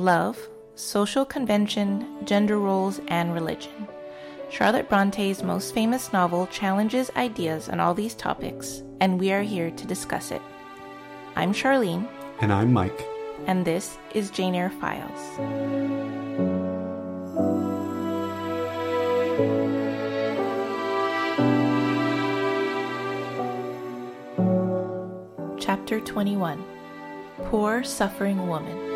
love, social convention, gender roles, and religion. Charlotte Bronte's most famous novel challenges ideas on all these topics, and we are here to discuss it. I'm Charlene. And I'm Mike. And this is Jane Eyre Files. Chapter 21 Poor Suffering Woman.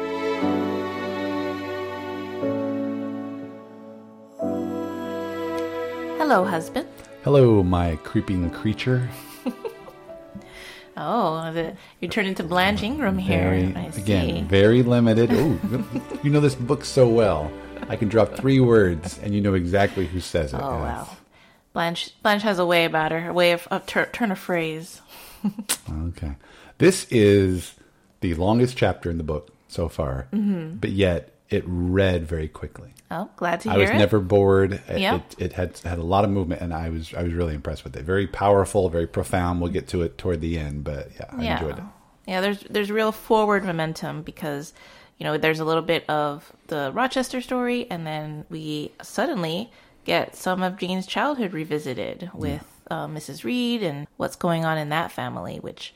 Hello, husband. Hello, my creeping creature. oh, the, you turned into Blanche Ingram here. Very, again, very limited. Oh, you know this book so well. I can drop three words and you know exactly who says it. Oh, yes. wow. Blanche, Blanche has a way about her, a way of, of turn a phrase. okay. This is the longest chapter in the book so far, mm-hmm. but yet it read very quickly. Oh, glad to hear I was it. never bored. Yep. It, it, had had a lot of movement, and I was I was really impressed with it. Very powerful, very profound. We'll get to it toward the end, but yeah, I yeah. enjoyed it. Yeah, there's there's real forward momentum because you know there's a little bit of the Rochester story, and then we suddenly get some of Jane's childhood revisited with yeah. uh, Mrs. Reed and what's going on in that family, which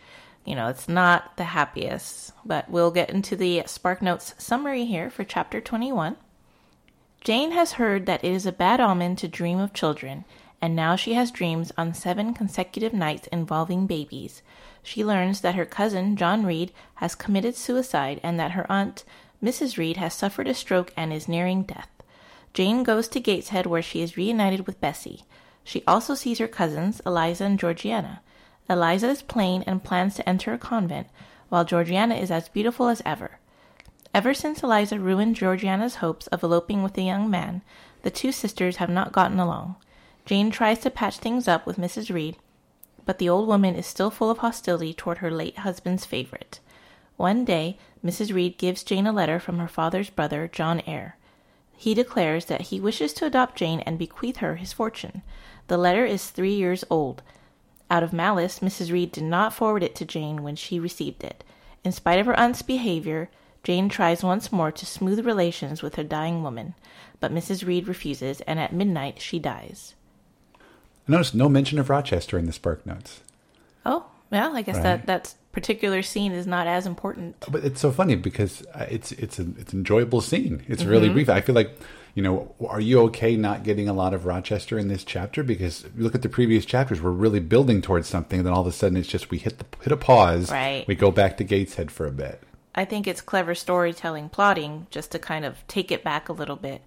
you know, it's not the happiest, but we'll get into the Spark Notes summary here for chapter 21. Jane has heard that it is a bad omen to dream of children, and now she has dreams on seven consecutive nights involving babies. She learns that her cousin, John Reed, has committed suicide and that her aunt, Mrs. Reed, has suffered a stroke and is nearing death. Jane goes to Gateshead where she is reunited with Bessie. She also sees her cousins, Eliza and Georgiana. Eliza is plain and plans to enter a convent, while Georgiana is as beautiful as ever. Ever since Eliza ruined Georgiana's hopes of eloping with the young man, the two sisters have not gotten along. Jane tries to patch things up with Mrs. Reed, but the old woman is still full of hostility toward her late husband's favorite. One day, Mrs. Reed gives Jane a letter from her father's brother, John Eyre. He declares that he wishes to adopt Jane and bequeath her his fortune. The letter is three years old. Out of malice, Mrs. Reed did not forward it to Jane when she received it. In spite of her aunt's behavior, Jane tries once more to smooth relations with her dying woman, but Mrs. Reed refuses, and at midnight she dies. I noticed no mention of Rochester in the Spark Notes. Oh, well, I guess right. that that particular scene is not as important. But it's so funny because uh, it's it's an it's an enjoyable scene. It's mm-hmm. really brief. I feel like you know, are you okay not getting a lot of Rochester in this chapter? Because look at the previous chapters, we're really building towards something, and then all of a sudden it's just we hit the hit a pause. Right. We go back to Gateshead for a bit. I think it's clever storytelling, plotting, just to kind of take it back a little bit,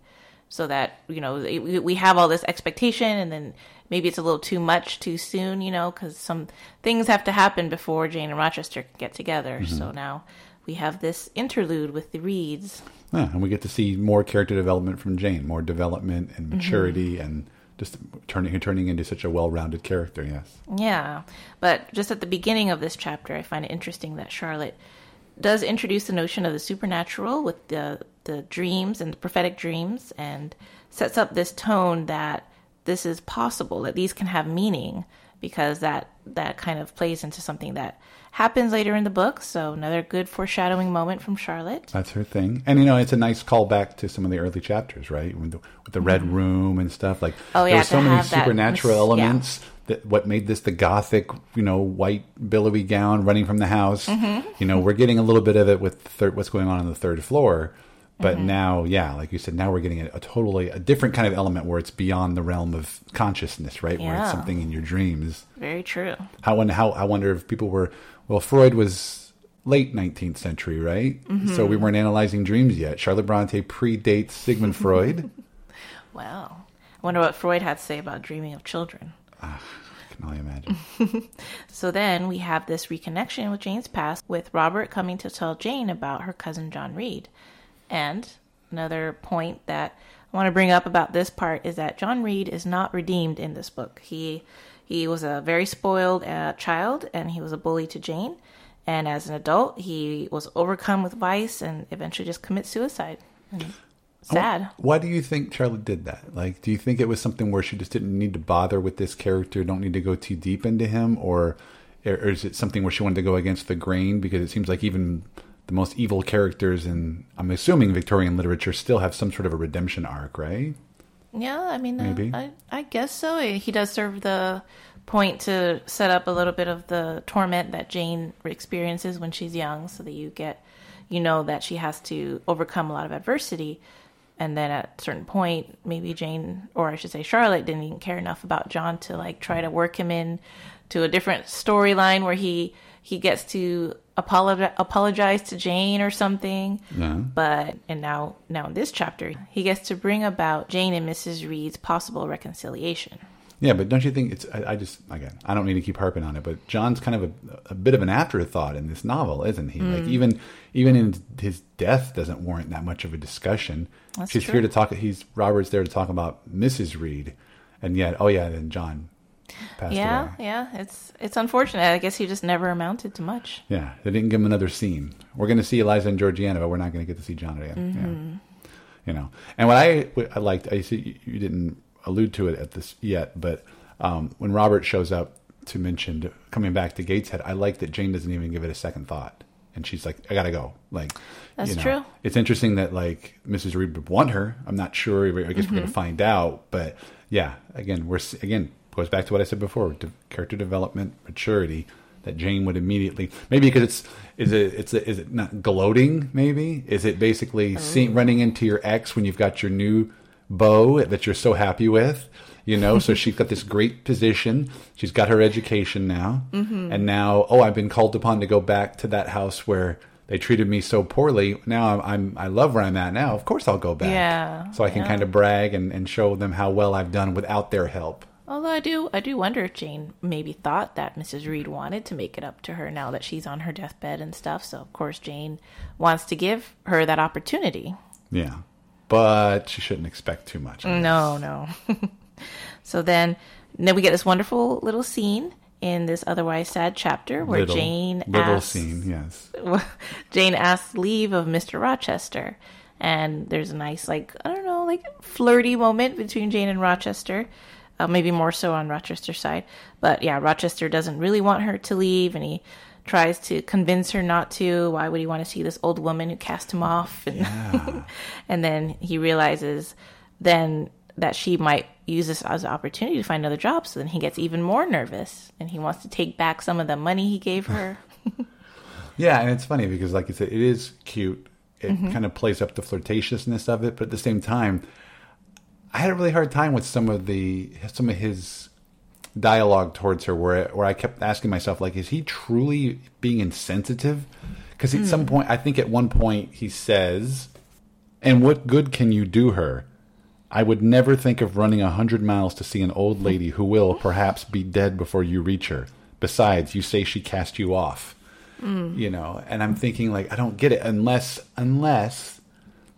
so that you know we have all this expectation, and then maybe it's a little too much too soon, you know, because some things have to happen before Jane and Rochester can get together. Mm-hmm. So now we have this interlude with the Reeds. Yeah, and we get to see more character development from Jane, more development and mm-hmm. maturity mm-hmm. and just turning turning into such a well-rounded character, yes. Yeah. But just at the beginning of this chapter, I find it interesting that Charlotte does introduce the notion of the supernatural with the the dreams and the prophetic dreams and sets up this tone that this is possible, that these can have meaning because that that kind of plays into something that happens later in the book. So another good foreshadowing moment from Charlotte. That's her thing, and you know it's a nice callback to some of the early chapters, right? With the, with the mm-hmm. red room and stuff. Like oh yeah, there were so many supernatural that, elements. Yeah. That what made this the gothic, you know, white billowy gown running from the house. Mm-hmm. You know, we're getting a little bit of it with third, what's going on on the third floor. But mm-hmm. now, yeah, like you said, now we're getting a, a, totally a different kind of element where it's beyond the realm of consciousness, right? Yeah. Where it's something in your dreams. Very true. How how I wonder if people were well, Freud was late 19th century, right? Mm-hmm. So we weren't analyzing dreams yet. Charlotte Bronte predates Sigmund Freud. wow. I wonder what Freud had to say about dreaming of children. Uh, I can only imagine. so then we have this reconnection with Jane's past, with Robert coming to tell Jane about her cousin John Reed. And another point that I want to bring up about this part is that John Reed is not redeemed in this book. He he was a very spoiled uh, child and he was a bully to Jane. And as an adult, he was overcome with vice and eventually just commit suicide. And sad. Why do you think Charlotte did that? Like, do you think it was something where she just didn't need to bother with this character, don't need to go too deep into him, or, or is it something where she wanted to go against the grain? Because it seems like even the most evil characters in I'm assuming Victorian literature still have some sort of a redemption arc, right? Yeah, I mean, uh, Maybe. I, I guess so. He does serve the point to set up a little bit of the torment that Jane experiences when she's young, so that you get, you know, that she has to overcome a lot of adversity. And then at a certain point, maybe Jane, or I should say Charlotte, didn't even care enough about John to like try to work him in to a different storyline where he he gets to apologize apologize to Jane or something. Yeah. But and now now in this chapter, he gets to bring about Jane and Mrs. Reed's possible reconciliation. Yeah, but don't you think it's? I, I just again, I don't mean to keep harping on it, but John's kind of a, a bit of an afterthought in this novel, isn't he? Like mm. even even in his death doesn't warrant that much of a discussion. That's She's true. here to talk. He's Robert's there to talk about Mrs. Reed, and yet, oh yeah, then John Yeah, away. yeah, it's it's unfortunate. I guess he just never amounted to much. Yeah, they didn't give him another scene. We're going to see Eliza and Georgiana, but we're not going to get to see John again. Yeah. You know, and what I what I liked, I see you didn't allude to it at this yet, but um, when Robert shows up to mention coming back to Gateshead, I like that Jane doesn't even give it a second thought, and she's like, "I gotta go." Like, That's you know, true. It's interesting that like Mrs. Reed would want her. I'm not sure. I guess we're going to find out, but yeah, again, we're again goes back to what I said before: de- character development, maturity. That Jane would immediately maybe because it's is it it's is it not gloating maybe? Is it basically oh. seeing running into your ex when you've got your new beau that you're so happy with you know? So she's got this great position. She's got her education now. Mm-hmm. And now oh i've been called upon to go back to that house where they treated me so poorly. Now i'm, I'm i love where i'm at now. Of course i'll go back. Yeah, so i can yeah. kind of brag and, and show them how well i've done without their help Although I do I do wonder if Jane maybe thought that Mrs. Reed wanted to make it up to her now that she's on her deathbed and stuff. So of course Jane wants to give her that opportunity. yeah but she shouldn't expect too much No, no. so then then we get this wonderful little scene in this otherwise sad chapter where little, Jane little asks scene yes Jane asks leave of Mr. Rochester. And there's a nice, like, I don't know, like flirty moment between Jane and Rochester. Uh, maybe more so on Rochester's side. But yeah, Rochester doesn't really want her to leave and he tries to convince her not to. Why would he want to see this old woman who cast him off? And, and then he realizes then that she might use this as an opportunity to find another job. So then he gets even more nervous and he wants to take back some of the money he gave her. Yeah, and it's funny because, like you said, it is cute. It kind of plays up the flirtatiousness of it, but at the same time, I had a really hard time with some of the some of his dialogue towards her, where where I kept asking myself, like, is he truly being insensitive? Because at some hmm. point, I think at one point he says, "And what good can you do her?" I would never think of running a hundred miles to see an old lady who will perhaps be dead before you reach her. Besides, you say she cast you off hmm. you know and i'm thinking like i don't get it unless unless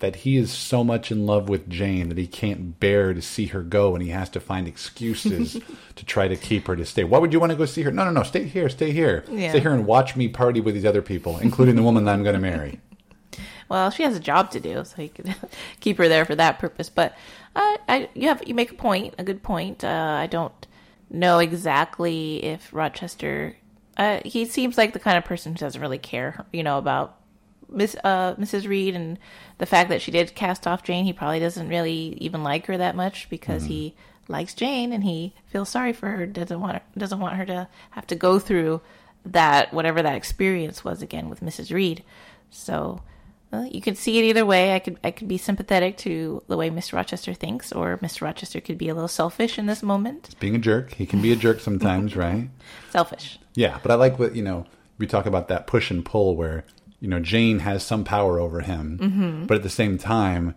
that he is so much in love with jane that he can't bear to see her go and he has to find excuses to try to keep her to stay why would you want to go see her no no no stay here stay here Yeah. stay here and watch me party with these other people including the woman that i'm going to marry Well, she has a job to do, so he could keep her there for that purpose. But uh, I, you have you make a point, a good point. Uh, I don't know exactly if Rochester. Uh, he seems like the kind of person who doesn't really care, you know, about Miss uh, Mrs. Reed and the fact that she did cast off Jane. He probably doesn't really even like her that much because he likes Jane and he feels sorry for her. Doesn't want her, doesn't want her to have to go through that whatever that experience was again with Mrs. Reed. So uh, you could see it either way. I could I could be sympathetic to the way Mr. Rochester thinks, or Mr. Rochester could be a little selfish in this moment. being a jerk he can be a jerk sometimes right Selfish. Yeah, but I like what you know. We talk about that push and pull where you know Jane has some power over him, but at the same time,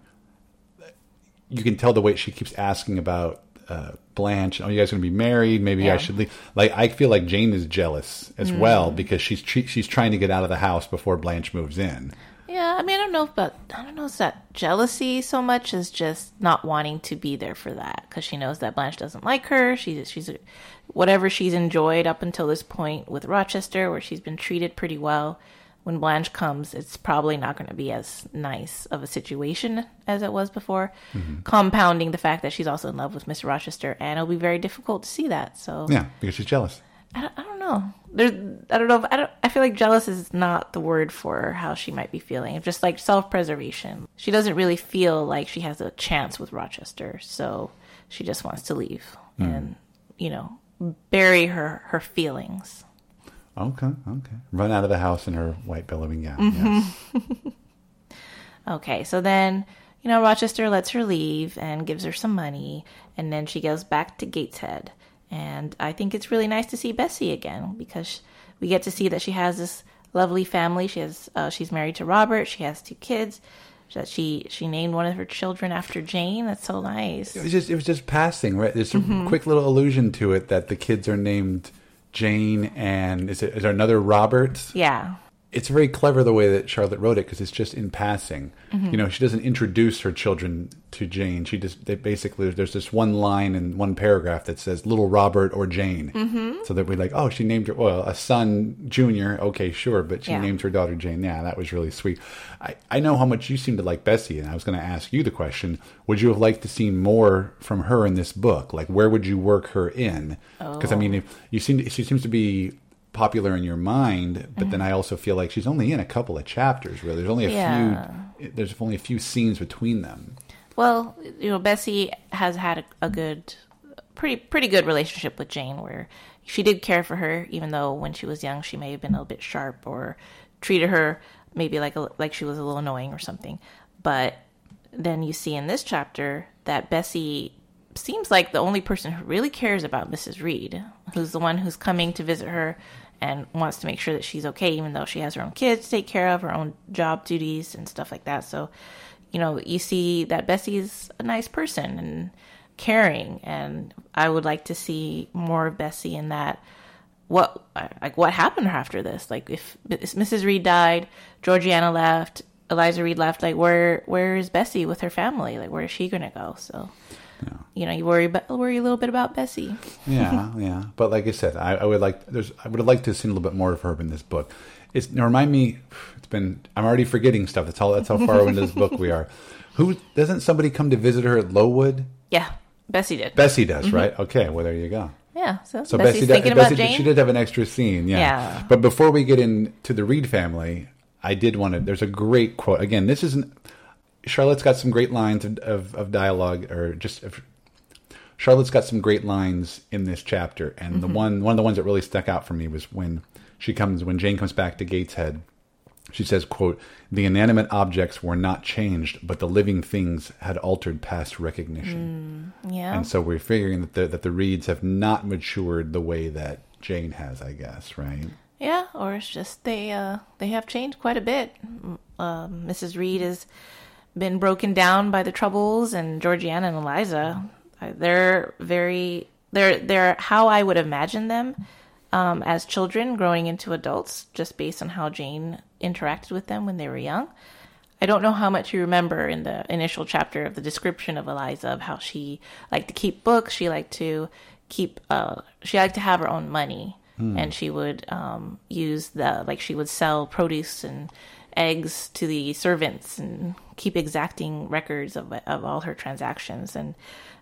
you can tell the way she keeps asking about uh, Blanche. Oh, you guys going to be married? Maybe I should leave. Like I feel like Jane is jealous as well because she's she's trying to get out of the house before Blanche moves in. Yeah, I mean, I don't know about I don't know if it's that jealousy so much as just not wanting to be there for that because she knows that Blanche doesn't like her. She's she's whatever she's enjoyed up until this point with Rochester, where she's been treated pretty well. When Blanche comes, it's probably not going to be as nice of a situation as it was before, mm-hmm. compounding the fact that she's also in love with Mr. Rochester, and it'll be very difficult to see that. So Yeah, because she's jealous. I don't, I don't know. There's, I don't know. If, I don't. I feel like jealous is not the word for how she might be feeling. Just like self-preservation. She doesn't really feel like she has a chance with Rochester, so she just wants to leave mm. and you know bury her her feelings. Okay, okay. Run out of the house in her white billowing gown. Yes. Okay, so then, you know, Rochester lets her leave and gives her some money, and then she goes back to Gateshead. And I think it's really nice to see Bessie again because we get to see that she has this lovely family. She has uh, she's married to Robert. She has two kids. That she she named one of her children after Jane. That's so nice. It was just it was just passing, right? There's a Mm-hmm. quick little allusion to it that the kids are named Jane and is it is there another Robert? Yeah, It's very clever the way that Charlotte wrote it because it's just in passing. Mm-hmm. You know, she doesn't introduce her children to Jane. She just they basically there's this one line in one paragraph that says little Robert or Jane, mm-hmm. so that we're like oh she named her well a son Junior okay sure but she Yeah. named her daughter Jane yeah that was really sweet. I I know how much you seem to like Bessie and I was going to ask you the question would you have liked to see more from her in this book like where would you work her in because I mean if you seem to, she seems to be popular in your mind, but then I mm-hmm. also feel like she's only in a couple of chapters. Really, there's only a Yeah. few. There's only a few scenes between them. Well, you know, Bessie has had a, a good, pretty pretty good relationship with Jane, where she did care for her, even though when she was young she may have been a little bit sharp or treated her maybe like a, like she was a little annoying or something. But then you see in this chapter that Bessie seems like the only person who really cares about Mrs. Reed, who's the one who's coming to visit her and wants to make sure that she's okay, even though she has her own kids to take care of, her own job duties and stuff like that. So, you know, you see that Bessie's a nice person and caring, and I would like to see more of Bessie in that. What like what happened after this? Like if Mrs. Reed died, Georgiana left, Eliza Reed left. Like where where is Bessie with her family? Like where is she gonna go? So, you know, you worry about worry a little bit about Bessie. Yeah, yeah. But like I said, I, I would like. There's. I would have liked to have seen a little bit more of her in this book. It's now remind me. It's been. I'm already forgetting stuff. That's how. That's how far into this book we are. Who doesn't somebody come to visit her at Lowood? Yeah, Bessie did. Bessie does, mm-hmm. right? Okay. Well, there you go. yeah, so, So Bessie's Bessie, thinking did, about Bessie Jane. she did have an extra scene, yeah. Yeah. But before we get into the Reed family, I did want to. There's a great quote. Again, this isn't. Charlotte's got some great lines of, of, of dialogue, or just. Of, Charlotte's got some great lines in this chapter, and Mm-hmm. the one one of the ones that really stuck out for me was when she comes when Jane comes back to Gateshead. She says, "quote The inanimate objects were not changed, but the living things had altered past recognition." yeah, And so we're figuring that the, that the Reeds have not matured the way that Jane has, I guess, right? yeah, or it's just they uh they have changed quite a bit. Uh, Mrs. Reed has been broken down by the troubles, and Georgiana and Eliza, uh, they're very they're they're how I would imagine them um, as children growing into adults, just based on how Jane interacted with them when they were young. I don't know how much you remember in the initial chapter of the description of Eliza of how she liked to keep books. She liked to keep. Uh, she liked to have her own money, and she would um, use the like she would sell produce and eggs to the servants and keep exacting records of of all her transactions. And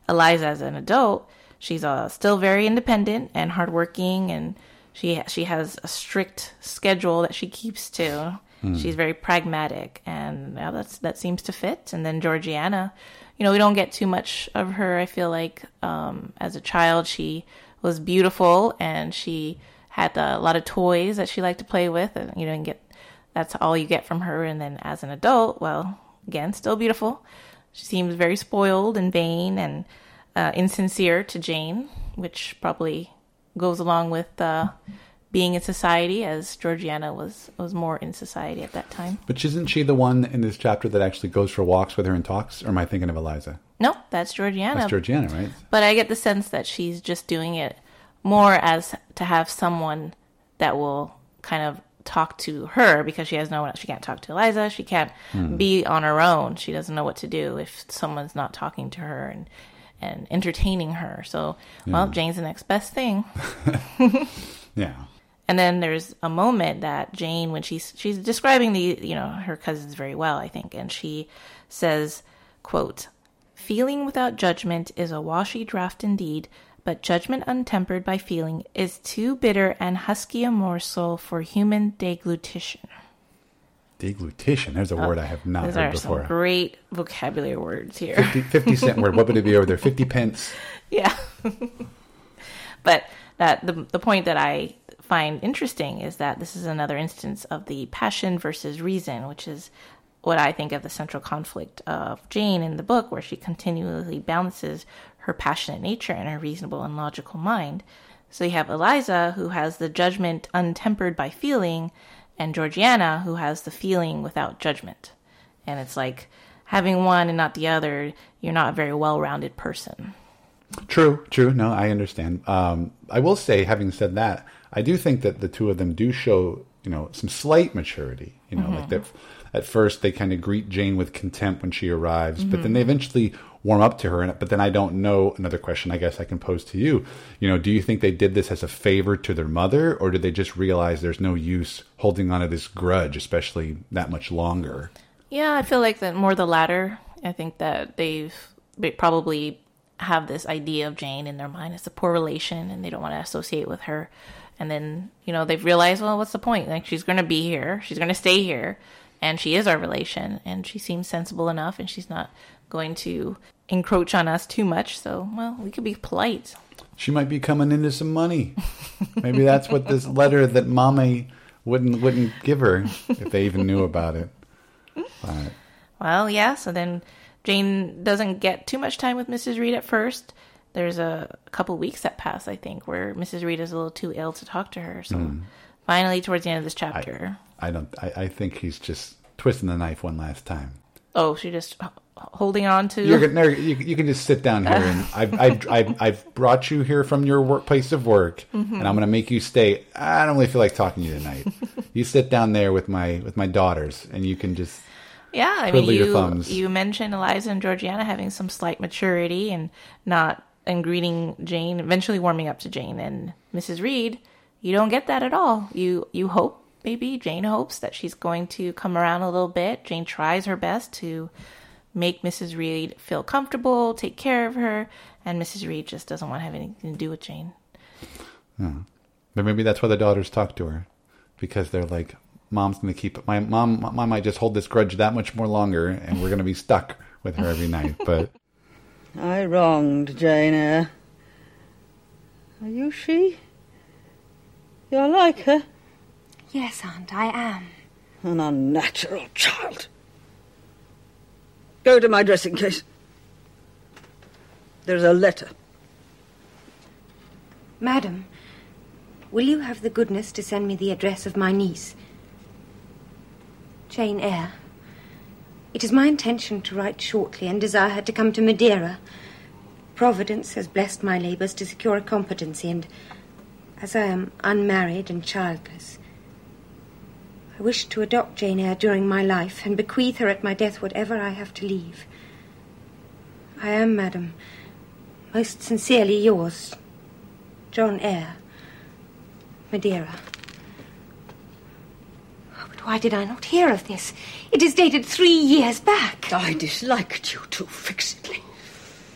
Eliza, as an adult, she's uh, still very independent and hardworking, and she she has a strict schedule that she keeps to. She's very pragmatic, and yeah, that's that seems to fit. And then Georgiana, you know, we don't get too much of her. I feel like um, as a child, she was beautiful, and she had a lot of toys that she liked to play with, and you know, and get that's all you get from her. And then as an adult, well, again, still beautiful. She seems very spoiled and vain and uh, insincere to Jane, which probably goes along with uh, being in society, as Georgiana was was more in society at that time. But isn't she the one in this chapter that actually goes for walks with her and talks? Or am I thinking of Eliza? No, that's Georgiana. That's Georgiana, right? But I get the sense that she's just doing it more as to have someone that will kind of talk to her because she has no one. She can't talk to Eliza. She can't hmm. be on her own. She doesn't know what to do if someone's not talking to her and and entertaining her. So, well, Jane's the next best thing. Yeah. And then there's a moment that Jane, when she's she's describing the you know her cousins very well, I think, and she says, "quote Feeling without judgment is a washy draught indeed, but judgment untempered by feeling is too bitter and husky a morsel for human deglutition. Deglutition. There's a oh, word I have not Oh, heard before. some great vocabulary words here. 50, 50 cent word. What would it be over there? 50 pence. Yeah. but that the the point that I find interesting is that this is another instance of the passion versus reason, which is what I think of the central conflict of Jane in the book, where she continually balances her passionate nature and her reasonable and logical mind. So you have Eliza, who has the judgment untempered by feeling, and Georgiana, who has the feeling without judgment. And it's like having one and not the other, you're not a very well rounded person. True, true. No, I understand. Um, I will say, having said that, I do think that the two of them do show, you know, some slight maturity. You know, like that. At first, they kind of greet Jane with contempt when she arrives, but then they eventually warm up to her. But then I don't know. Another question, I guess, I can pose to you. You know, do you think they did this as a favor to their mother, or did they just realize there's no use holding on to this grudge, especially that much longer? Yeah, I feel like that more the latter. I think that they've they probably have this idea of Jane in their mind as a poor relation, and they don't want to associate with her. And then you know they've realized, well, what's the point? Like she's going to be here, she's going to stay here, and she is our relation, and she seems sensible enough, and she's not going to encroach on us too much. So, well, we could be polite. She might be coming into some money. Maybe that's what this letter that mommy wouldn't wouldn't give her if they even knew about it. But, Well, yeah. So then Jane doesn't get too much time with Mrs. Reed at first. There's a couple weeks that pass, I think, where Mrs. Reed is a little too ill to talk to her. So hmm. finally, towards the end of this chapter, I don't. I, I think he's just twisting the knife one last time. Oh, she just holding on to. You're gonna, you, you can just sit down here, and I've, I've, I've, I've brought you here from your workplace of work, mm-hmm. and I'm gonna make you stay. I don't really feel like talking to you tonight. you sit down there with my with my daughters, and you can just yeah, I mean, you you mentioned Eliza and Georgiana having some slight maturity and not and greeting Jane, eventually warming up to Jane and Mrs. Reed. You don't get that at all. You you hope maybe Jane hopes that she's going to come around a little bit. Jane tries her best to make Mrs. Reed feel comfortable, take care of her, and Mrs. Reed just doesn't want to have anything to do with Jane. But maybe that's why the daughters talk to her, because they're like, "Mom's gonna keep my mom. Mom might just hold this grudge that much more longer, and we're gonna be stuck with her every night." But I wronged Jane Eyre. Are you she? You're like her. Yes, Aunt, I am. An unnatural child. Go to my dressing case. There's a letter. Madam, will you have the goodness to send me the address of my niece, Jane Eyre? It is my intention to write shortly and desire her to come to Madeira. Providence has blessed my labours to secure a competency, and as I am unmarried and childless, I wish to adopt Jane Eyre during my life and bequeath her at my death whatever I have to leave. I am, madam, most sincerely yours, John Eyre, Madeira. Oh, but why did I not hear of this? It is dated three years back. I disliked you too fixedly.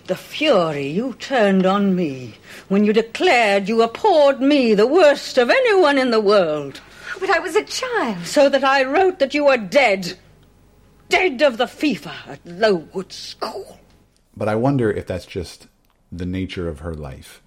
The fury you turned on me when you declared you abhorred me, the worst of anyone in the world, But I was a child. so that I wrote that you were dead. Dead of the fever at Lowood School. but I wonder if that's just the nature of her life.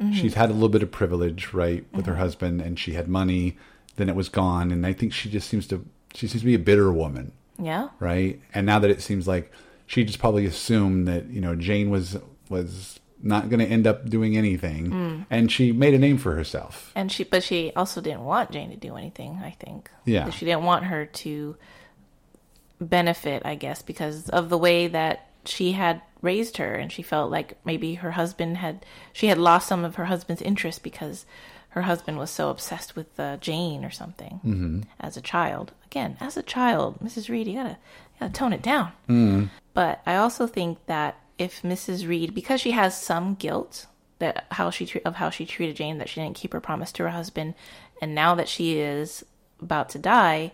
Mm-hmm. She's had a little bit of privilege, right, with her mm-hmm. husband, and she had money. Then it was gone, and I think she just seems to she seems to be a bitter woman. Yeah. right? And now that it seems like she just probably assumed that you know Jane was was not going to end up doing anything, and she made a name for herself. And she, but she also didn't want Jane to do anything. I think. Yeah. She didn't want her to benefit, I guess, because of the way that she had raised her, and she felt like maybe her husband had she had lost some of her husband's interest because her husband was so obsessed with uh, Jane or something mm-hmm. as a child. Again, as a child, Mrs. Reed, you gotta you gotta tone it down. But I also think that if Mrs. Reed, because she has some guilt that how she of how she treated Jane, that she didn't keep her promise to her husband, and now that she is about to die,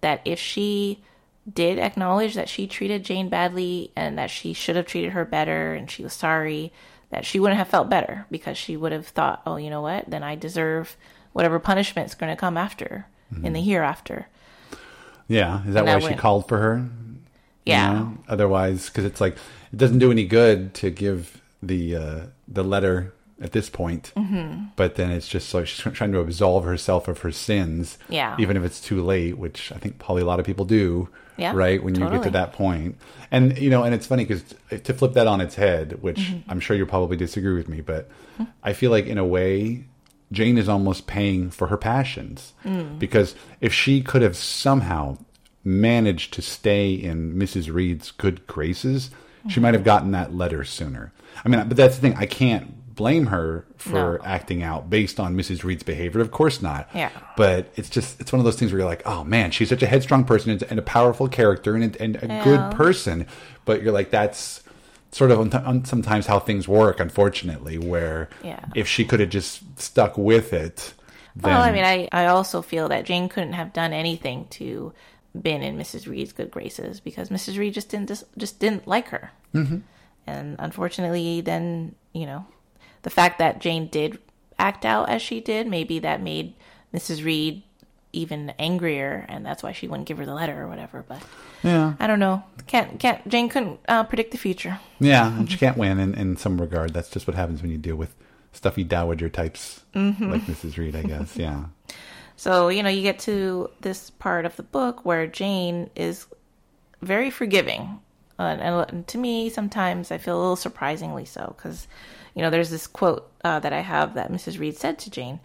that if she did acknowledge that she treated Jane badly and that she should have treated her better and she was sorry, that she wouldn't have felt better because she would have thought, oh, you know what? Then I deserve whatever punishment's going to come after in the mm-hmm. hereafter. Yeah, is that And why that she went- called for her? You Yeah. know? Otherwise, because it's like it doesn't do any good to give the uh, the letter at this point. Mm-hmm. But then it's just like she's trying to absolve herself of her sins. Yeah. Even if it's too late, which I think probably a lot of people do. Yeah, Right when you get to that point, and you know, and it's funny because to flip that on its head, which Mm-hmm. I'm sure you probably disagree with me, but I feel like in a way, Jane is almost paying for her passions Mm. because if she could have somehow managed to stay in Mrs. Reed's good graces, she might have mm-hmm. gotten that letter sooner. I mean, but that's the thing. I can't blame her for No. acting out based on Mrs. Reed's behavior. Of course not. Yeah. But it's just it's one of those things where you're like, oh man, she's such a headstrong person and, and a powerful character and, a- and a Yeah. good person. But you're like, that's sort of un- sometimes how things work. Unfortunately, where Yeah. if she could have just stuck with it. Then, Well, I mean, I, I also feel that Jane couldn't have done anything to been in Mrs. Reed's good graces because Mrs. Reed just didn't just, just didn't like her, mm-hmm. and unfortunately, then you know, the fact that Jane did act out as she did, maybe that made Mrs. Reed even angrier, and that's why she wouldn't give her the letter or whatever. But yeah, I don't know. Can't can't Jane couldn't uh, predict the future. yeah, and she can't win in, in some regard. That's just what happens when you deal with stuffy dowager types Mm-hmm. like Mrs. Reed, I guess. Yeah. So, you know, you get to this part of the book where Jane is very forgiving. Uh, and, to me, sometimes I feel a little surprisingly so because, you know, there's this quote uh, that I have that Mrs. Reed said to Jane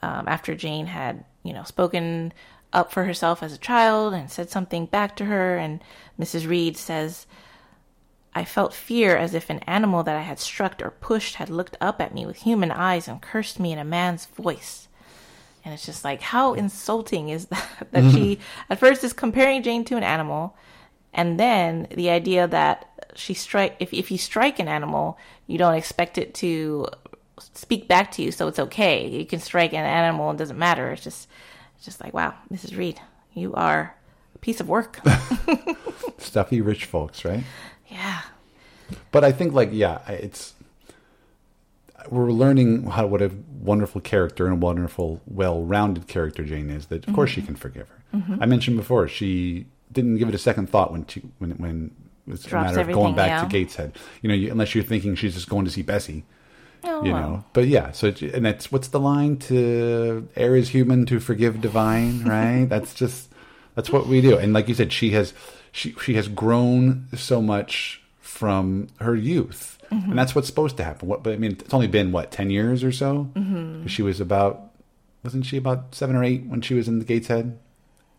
um, after Jane had, you know, spoken up for herself as a child and said something back to her. And Mrs. Reed says, I felt fear as if an animal that I had struck or pushed had looked up at me with human eyes and cursed me in a man's voice. And it's just like, how insulting is that? That she, mm-hmm. at first, is comparing Jane to an animal. And then the idea that she strike, if, if you strike an animal, you don't expect it to speak back to you, so it's okay. You can strike an animal, and it doesn't matter. It's just, it's just like, wow, Mrs. Reed, you are a piece of work. Stuffy rich folks, right? yeah. But I think, like, yeah, it's we're learning how what a wonderful character and a wonderful, well-rounded character Jane is. That of course Mm-hmm. she can forgive her. I mentioned before she didn't give it a second thought when she when when it was a matter of going back yeah. to Gateshead. You know, you, unless you're thinking she's just going to see Bessie. Oh, You well. know, but yeah. So and that's what's the line to err is human to forgive divine, right? that's just that's what we do. And like you said, she has she she has grown so much from her youth, Mm-hmm. and that's what's supposed to happen. What, but I mean, it's only been what ten years or so. Mm-hmm. She was about wasn't she about seven or eight when she was in the Gateshead?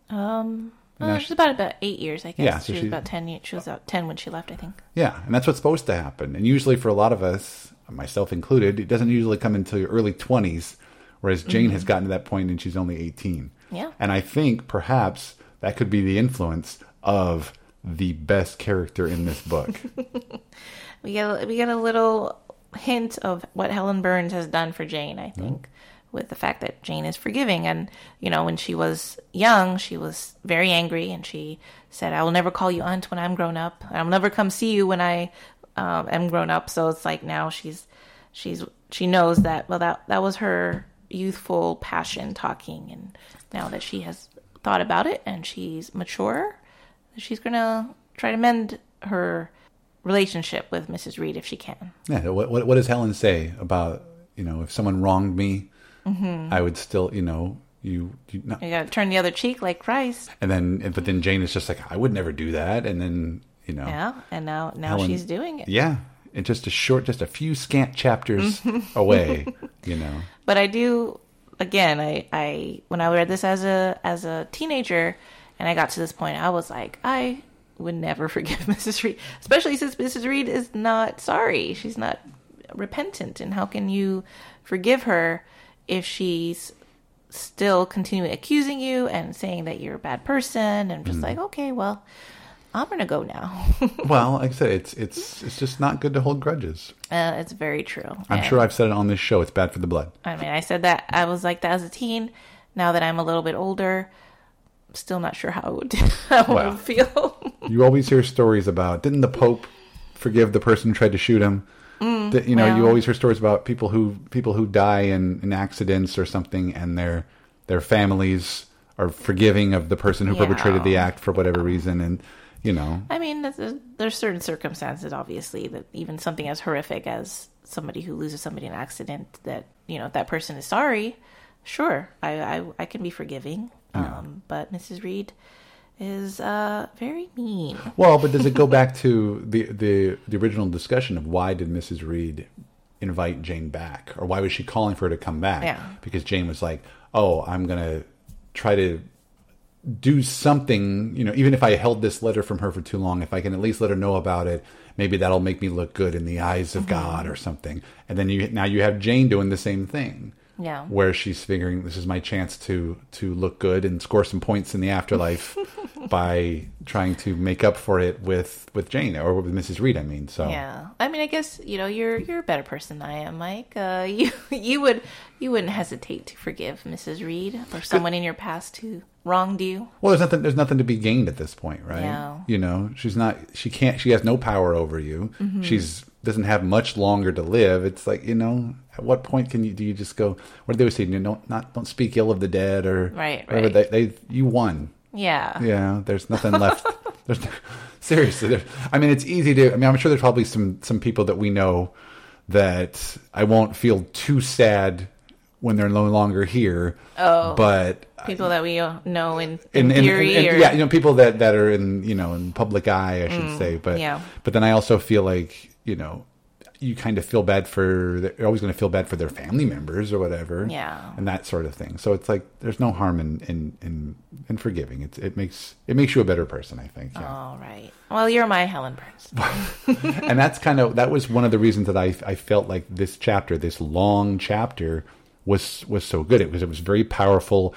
Um, uh, now she's about about eight years, I guess. Yeah, so she was she- about ten. Years, she was about ten when she left, I think. Yeah, and that's what's supposed to happen. And usually, for a lot of us, myself included, it doesn't usually come until your early twenties. Whereas Jane has gotten to that point and she's only eighteen. Yeah. and I think perhaps that could be the influence of the best character in this book. We get a, we get a little hint of what Helen Burns has done for Jane. I think with the fact that Jane is forgiving, and you know when she was young, she was very angry, and she said, "I will never call you aunt when I'm grown up. I'll never come see you when I um, am grown up." So it's like now she's she's she knows that well that that was her youthful passion talking, and now that she has thought about it and she's mature, she's gonna try to mend her relationship with Mrs. Reed if she can. yeah, what, what what does Helen say about you know if someone wronged me, Mm-hmm. I would still you know you, you not, You gotta turn the other cheek like Christ. and then but then Jane is just like I would never do that, and then you know Yeah, and now now Helen- she's doing it. Yeah, and just a short, just a few scant chapters away, you know. But I do again, I, I when I read this as a as a teenager and I got to this point, I was like, I would never forgive Mrs. Reed. Especially since Mrs. Reed is not sorry. She's not repentant. And how can you forgive her if she's still continuing accusing you and saying that you're a bad person and just like, okay, well, I'm gonna go now. Well, like I said, it's it's it's just not good to hold grudges. uh, it's very true. I'm And- sure I've said it on this show. It's bad for the blood. I mean, I said that I was like that as a teen. Now that I'm a little bit older, still not sure how I would, how Wow. would feel. You always hear stories about didn't the Pope forgive the person who tried to shoot him? Mm, that you know you always hear stories about people who people who die in, in accidents or something, and their their families are forgiving of the person who Yeah. perpetrated the act for whatever reason, and you know, I mean, there's, there's certain circumstances, obviously, that even something as horrific as somebody who loses somebody in an accident, that you know, if that person is sorry, sure, I I, I can be forgiving. Um, but Mrs. Reed is uh very mean. Well, but does it go back to the the the original discussion of why did Mrs. Reed invite Jane back, or why was she calling for her to come back? Yeah. Because Jane was like, "Oh, I'm gonna try to do something. You know, even if I held this letter from her for too long, if I can at least let her know about it, maybe that'll make me look good in the eyes of God or something." And then you now you have Jane doing the same thing Yeah. where she's figuring this is my chance to to look good and score some points in the afterlife by trying to make up for it with with Jane or with Mrs. Reed. I mean, so Yeah, I mean, I guess you know you're you're a better person than I am, Mike. Uh, you you would you wouldn't hesitate to forgive Mrs. Reed or someone in your past who wronged you. well, there's nothing there's nothing to be gained at this point, right? Yeah. You know, she's not she can't she has no power over you. Mm-hmm. She's doesn't have much longer to live. It's like you know, at what point can you do you just go? What do they always say? You don't not don't speak ill of the dead or Right, whatever. right. They, they you won. Yeah, Yeah, there's nothing left. there's seriously. There, I mean, it's easy to. I mean, I'm sure there's probably some some people that we know that I won't feel too sad when they're no longer here. Oh. but people that we know in, in, in, in, theory, in- or yeah, you know, people that that are in you know in public eye, I should say. But Mm, yeah. but then I also feel like you know. You kind of feel bad for. You're always going to feel bad for their family members or whatever, Yeah. and that sort of thing. So it's like there's no harm in in in, in forgiving. It it makes it makes you a better person. I think. Yeah. all right. Well, you're my Helen Burns. and that's kind of that was one of the reasons that I I felt like this chapter, this long chapter, was was so good. It was it was very powerful.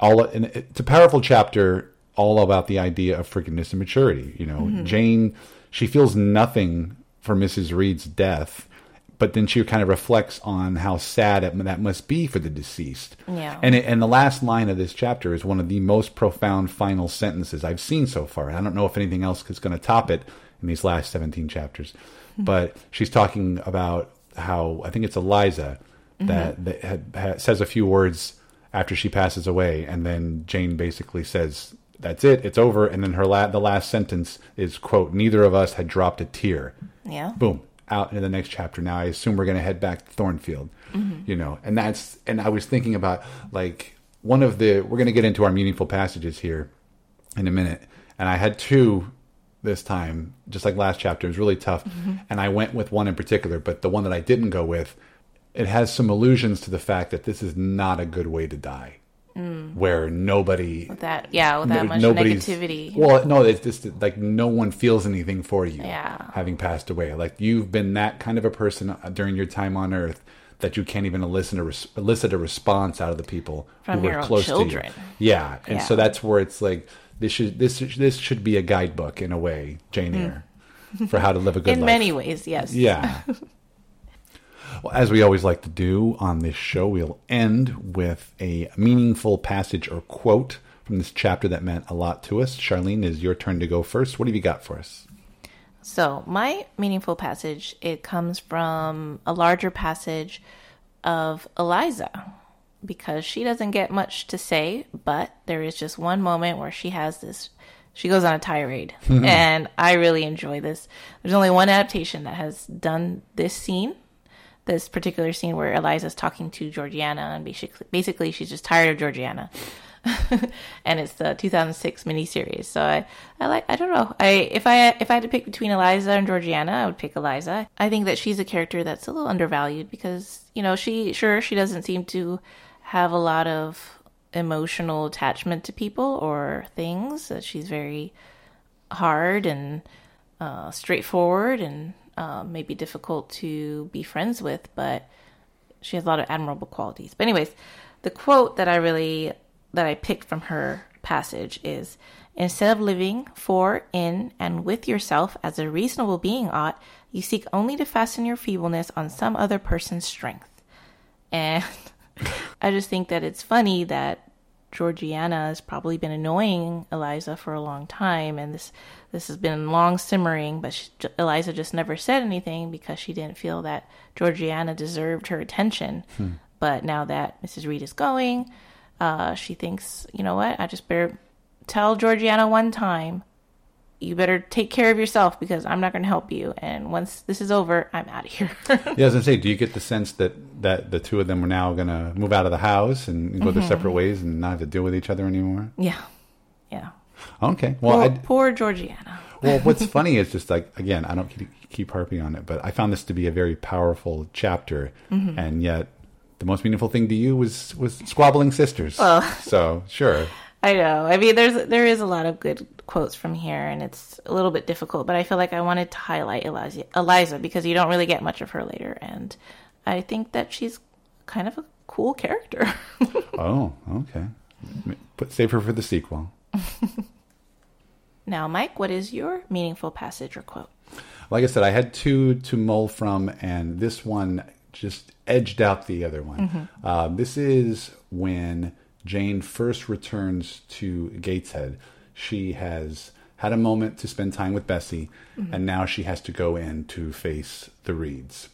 All and it's a powerful chapter, all about the idea of forgiveness and maturity. You know, mm-hmm. Jane, she feels nothing for Mrs. Reed's death. But then she kind of reflects on how sad it, that must be for the deceased. Yeah. And it, and the last line of this chapter is one of the most profound final sentences I've seen so far. I don't know if anything else is going to top it in these last 17 chapters. Hmm. But she's talking about how I think it's Eliza mm-hmm. that, that had, had, says a few words after she passes away, and then Jane basically says, "That's it, it's over." And then her la- the last sentence is quote, "Neither of us had dropped a tear." Yeah. boom out into the next chapter now i assume we're going to head back to thornfield mm-hmm. you know and that's and i was thinking about like one of the we're going to get into our meaningful passages here in a minute and i had two this time just like last chapter it was really tough mm-hmm. and i went with one in particular but the one that i didn't go with it has some allusions to the fact that this is not a good way to die where nobody That yeah, with that no- much negativity. Well, no, it's just like no one feels anything for you. Yeah. Having passed away, like you've been that kind of a person uh, during your time on Earth that you can't even elicit a res- elicit a response out of the people From who were close children. to you. Yeah, and so that's where it's like this should this this should be a guidebook in a way, Jane Eyre, for how to live a good Hmm. in life. many ways, yes. Yeah. well, as we always like to do on this show, we'll end with a meaningful passage or quote from this chapter that meant a lot to us. Charlene, is your turn to go first. What have you got for us? So my meaningful passage it comes from a larger passage of Eliza because she doesn't get much to say, but there is just one moment where she has this she goes on a tirade and I really enjoy this. There's only one adaptation that has done this scene. This particular scene where Eliza's talking to Georgiana and basically basically she's just tired of Georgiana. and it's the 2006 miniseries. So I, I like, I don't know. I if I if I had to pick between Eliza and Georgiana, I would pick Eliza. I think that she's a character that's a little undervalued because you know she sure she doesn't seem to have a lot of emotional attachment to people or things. She's very hard and uh, straightforward and uh, maybe difficult to be friends with, but she has a lot of admirable qualities. But anyways, the quote that I really that I picked from her passage is instead of living for, in, and with yourself as a reasonable being ought, you seek only to fasten your feebleness on some other person's strength. And I just think that it's funny that Georgiana has probably been annoying Eliza for a long time, and this this has been long simmering. But she, Eliza just never said anything because she didn't feel that Georgiana deserved her attention. But now that Mrs. Reed is going, uh, she thinks, you know what? I just better tell Georgiana one time. You better take care of yourself because I'm not going to help you. And once this is over, I'm out of here. Yeah, as I say, do you get the sense that that the two of them are now going to move out of the house and go their separate ways and not have to deal with each other anymore? yeah, yeah. Okay. Well, Poor, poor Georgiana. well, what's funny is just like again, I don't keep, keep harping on it, but I found this to be a very powerful chapter, Mm-hmm. and yet the most meaningful thing to you was was squabbling sisters. Well, so sure, I know. I mean, there's there is a lot of good quotes from here, and it's a little bit difficult. But I feel like I wanted to highlight Eliza, Eliza because you don't really get much of her later, and I think that she's kind of a cool character. oh, okay. Put save her for the sequel. now, Mike, what is your meaningful passage or quote? Like I said, I had two to mull from, and this one just edged out the other one. Uh, this is when Jane first returns to Gateshead. She has had a moment to spend time with Bessie, mm-hmm. and now she has to go in to face the Reeds.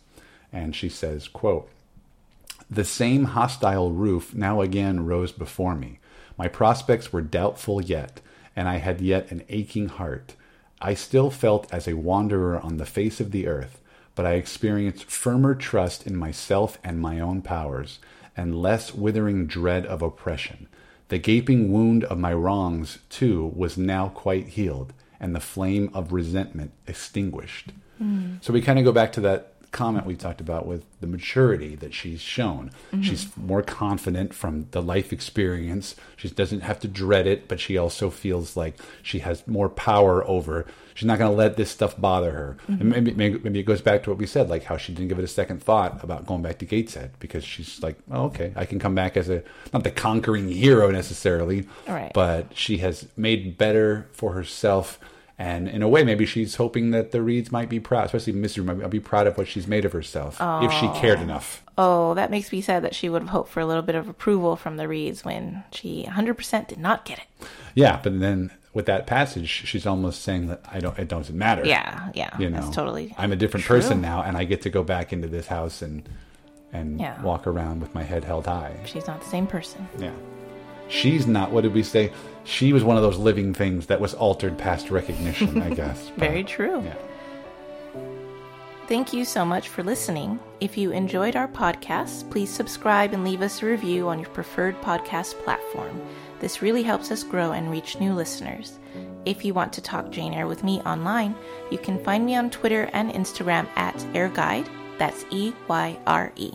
And she says, quote, the same hostile roof now again rose before me. My prospects were doubtful yet, and I had yet an aching heart. I still felt as a wanderer on the face of the earth, but I experienced firmer trust in myself and my own powers, and less withering dread of oppression. The gaping wound of my wrongs, too, was now quite healed, and the flame of resentment extinguished. Mm. So we kind of go back to that comment we talked about with the maturity that she's shown. Mm-hmm. She's more confident from the life experience. She doesn't have to dread it, but she also feels like she has more power over. She's not going to let this stuff bother her. Mm-hmm. And maybe, maybe maybe it goes back to what we said, like how she didn't give it a second thought about going back to Gateshead because she's like, oh, okay, I can come back as a not the conquering hero necessarily, Right. but she has made better for herself. And in a way, maybe she's hoping that the Reeds might be proud, especially Mr. might be proud of what she's made of herself if she cared enough. Oh, that makes me sad that she would have hoped for a little bit of approval from the Reeds when she 100% did not get it. Yeah, but then with that passage, she's almost saying that I don't. It doesn't matter. Yeah, yeah, you know, that's totally. I'm a different true. person now, and I get to go back into this house and and Yeah. walk around with my head held high. She's not the same person. Yeah, she's not. What did we say? She was one of those living things that was altered past recognition. I guess. But, Very true. Yeah. Thank you so much for listening. If you enjoyed our podcast, please subscribe and leave us a review on your preferred podcast platform. This really helps us grow and reach new listeners. If you want to talk Jane Eyre with me online, you can find me on Twitter and Instagram at EyreGuide. That's E Y R E.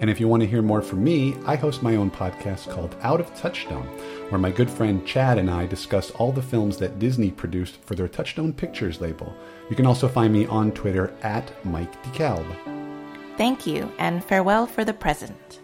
And if you want to hear more from me, I host my own podcast called Out of Touchstone, where my good friend Chad and I discuss all the films that Disney produced for their Touchstone Pictures label. You can also find me on Twitter at Mike DeKalb. Thank you, and farewell for the present.